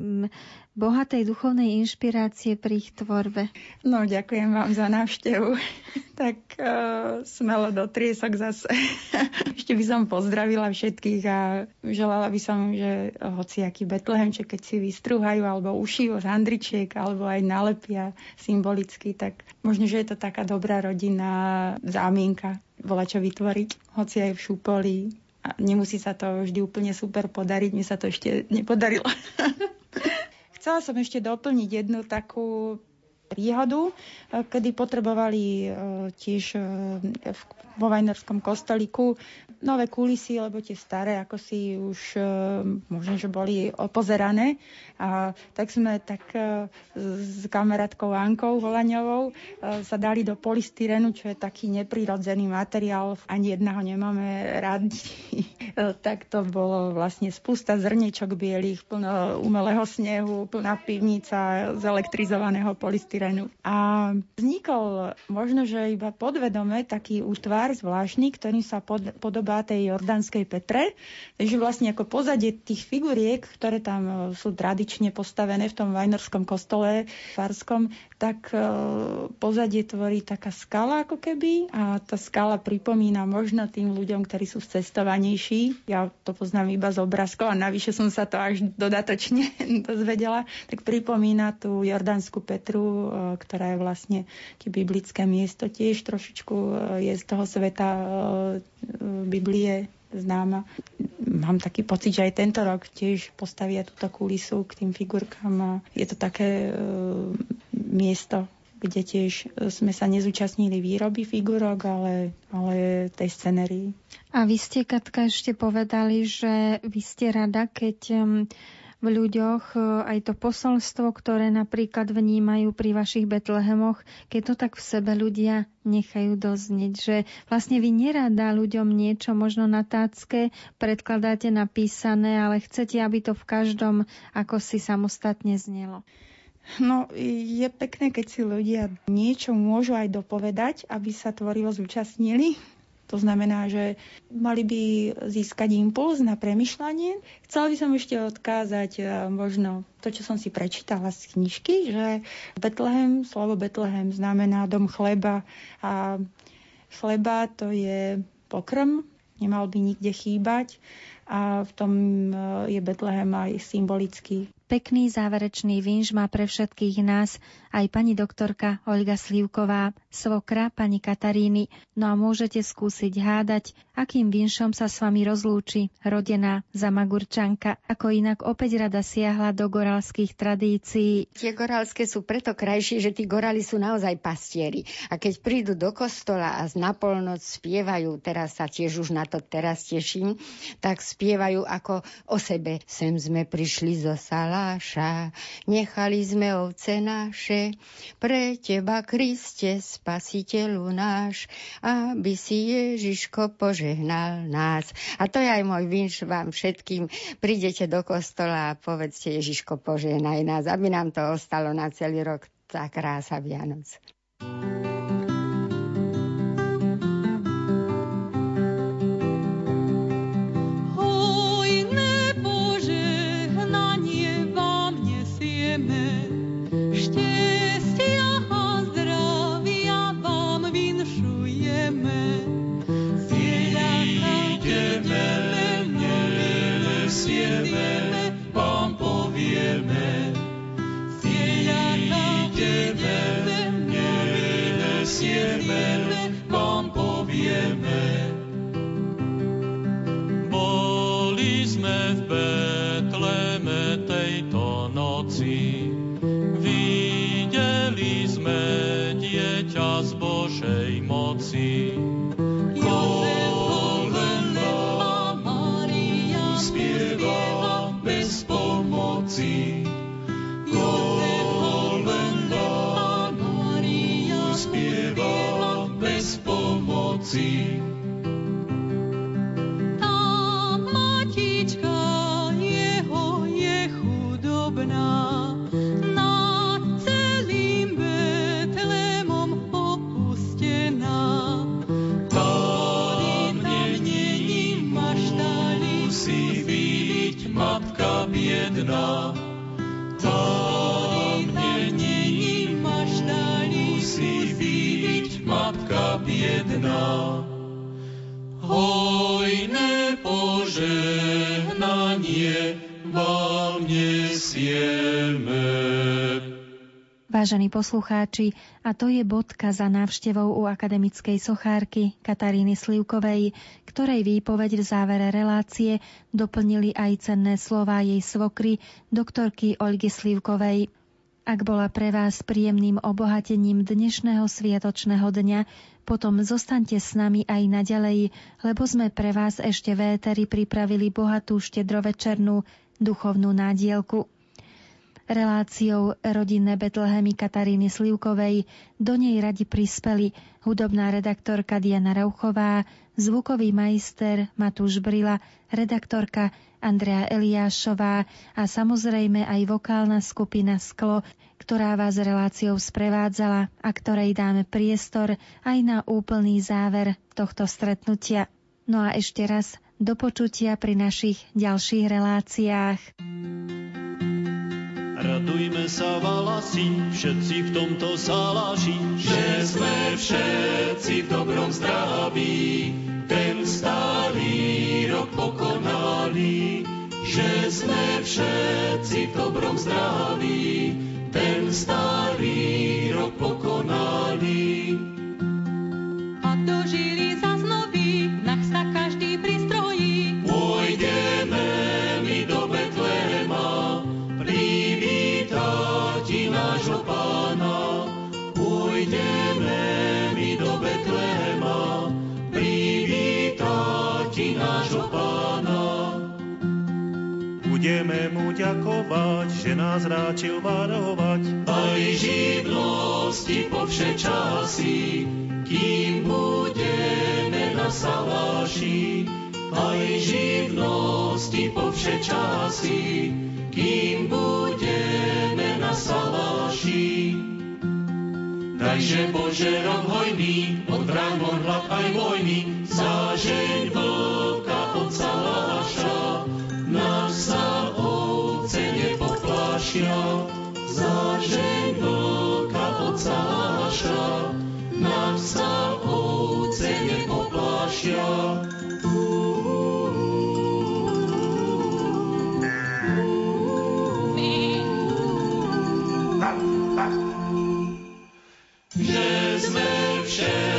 bohatej duchovnej inšpirácie pri ich tvorbe. No, ďakujem vám za návštevu. [LAUGHS] tak uh, smelo do triesok zase. [LAUGHS] Ešte by som pozdravila všetkých a želala by som, že hociaký Betlehemček, keď si vystruhajú alebo ušijú z handričiek alebo aj nalepia symbolicky, tak možno, že je to taká dobrá rodina zámienka bola čo vytvoriť, hoci aj v šupoli. A nemusí sa to vždy úplne super podariť, mne sa to ešte nepodarilo. [LAUGHS] Chcela som ešte doplniť jednu takú príhodu, eh, kedy potrebovali eh, tiež eh, vo Vajnorskom kostolíku nové kulisy, lebo tie staré ako si už možno, že boli opozerané. A tak sme tak s kamarátkou Ankou Volaňovou sa dali do polystyrenu, čo je taký neprirodzený materiál. Ani jedného nemáme radi. tak to bolo vlastne spústa zrniečok bielých, plno umelého snehu, plná pivnica z elektrizovaného polystyrenu. A vznikol možno, že iba podvedome taký útvar zvláštny, ktorý sa pod, podobá tej jordanskej Petre. Takže vlastne ako pozadie tých figuriek, ktoré tam e, sú tradične postavené v tom vajnorskom kostole farskom, tak e, pozadie tvorí taká skala ako keby a tá skala pripomína možno tým ľuďom, ktorí sú cestovanejší. Ja to poznám iba z obrázkov a navyše som sa to až dodatočne [LAUGHS] dozvedela. Tak pripomína tú jordanskú Petru, e, ktorá je vlastne biblické miesto tiež trošičku e, je z toho sveta Biblie známa. Mám taký pocit, že aj tento rok tiež postavia túto kulisu k tým figurkám a je to také miesto, kde tiež sme sa nezúčastnili výroby figurok, ale, ale tej scenerii. A vy ste, Katka, ešte povedali, že vy ste rada, keď v ľuďoch e, aj to posolstvo, ktoré napríklad vnímajú pri vašich Betlehemoch, keď to tak v sebe ľudia nechajú doznieť, že vlastne vy nerada ľuďom niečo možno na tácke predkladáte napísané, ale chcete, aby to v každom ako si samostatne znelo. No, je pekné, keď si ľudia niečo môžu aj dopovedať, aby sa tvorivo zúčastnili to znamená, že mali by získať impuls na premyšľanie. Chcela by som ešte odkázať e, možno to, čo som si prečítala z knižky, že Betlehem, slovo Betlehem znamená dom chleba a chleba to je pokrm, nemal by nikde chýbať a v tom e, je Betlehem aj symbolický. Pekný záverečný vinž má pre všetkých nás aj pani doktorka Olga Slivková, svokra pani Kataríny. No a môžete skúsiť hádať, akým vinšom sa s vami rozlúči rodená zamagurčanka, ako inak opäť rada siahla do goralských tradícií. Tie goralské sú preto krajšie, že tí gorali sú naozaj pastieri. A keď prídu do kostola a na polnoc spievajú, teraz sa tiež už na to teraz teším, tak spievajú ako o sebe. Sem sme prišli zo sala Mikuláša. Nechali sme ovce naše, pre teba, Kriste, spasiteľu náš, aby si Ježiško požehnal nás. A to je aj môj vinš vám všetkým. Prídete do kostola a povedzte Ježiško požehnaj nás, aby nám to ostalo na celý rok tá krása Vianoc. thank you z Vážení poslucháči, a to je bodka za návštevou u akademickej sochárky Kataríny Slivkovej, ktorej výpoveď v závere relácie doplnili aj cenné slová jej svokry, doktorky Olgy Slivkovej. Ak bola pre vás príjemným obohatením dnešného sviatočného dňa, potom zostaňte s nami aj naďalej, lebo sme pre vás ešte v éteri pripravili bohatú štedrovečernú duchovnú nádielku. Reláciou rodinné Betlehemy Kataríny Slivkovej do nej radi prispeli hudobná redaktorka Diana Rauchová, zvukový majster Matúš Brila, redaktorka Andrea Eliášová a samozrejme aj vokálna skupina Sklo, ktorá vás reláciou sprevádzala a ktorej dáme priestor aj na úplný záver tohto stretnutia. No a ešte raz do počutia pri našich ďalších reláciách. Radujme sa valasi, všetci v tomto zálaži, že sme všetci v dobrom zdraví, ten starý rok pokonali. Že sme všetci v dobrom zdraví, ten starý rok pokonali. Mu ďakovať, že nás ráčil varovať. Aj živnosti po časy, kým budeme na saláši. Aj živnosti po časy, kým budeme na saláši. Dajže Bože rok hojný, od vrán von hlad aj vojny, zážeň vlka od saláša, sme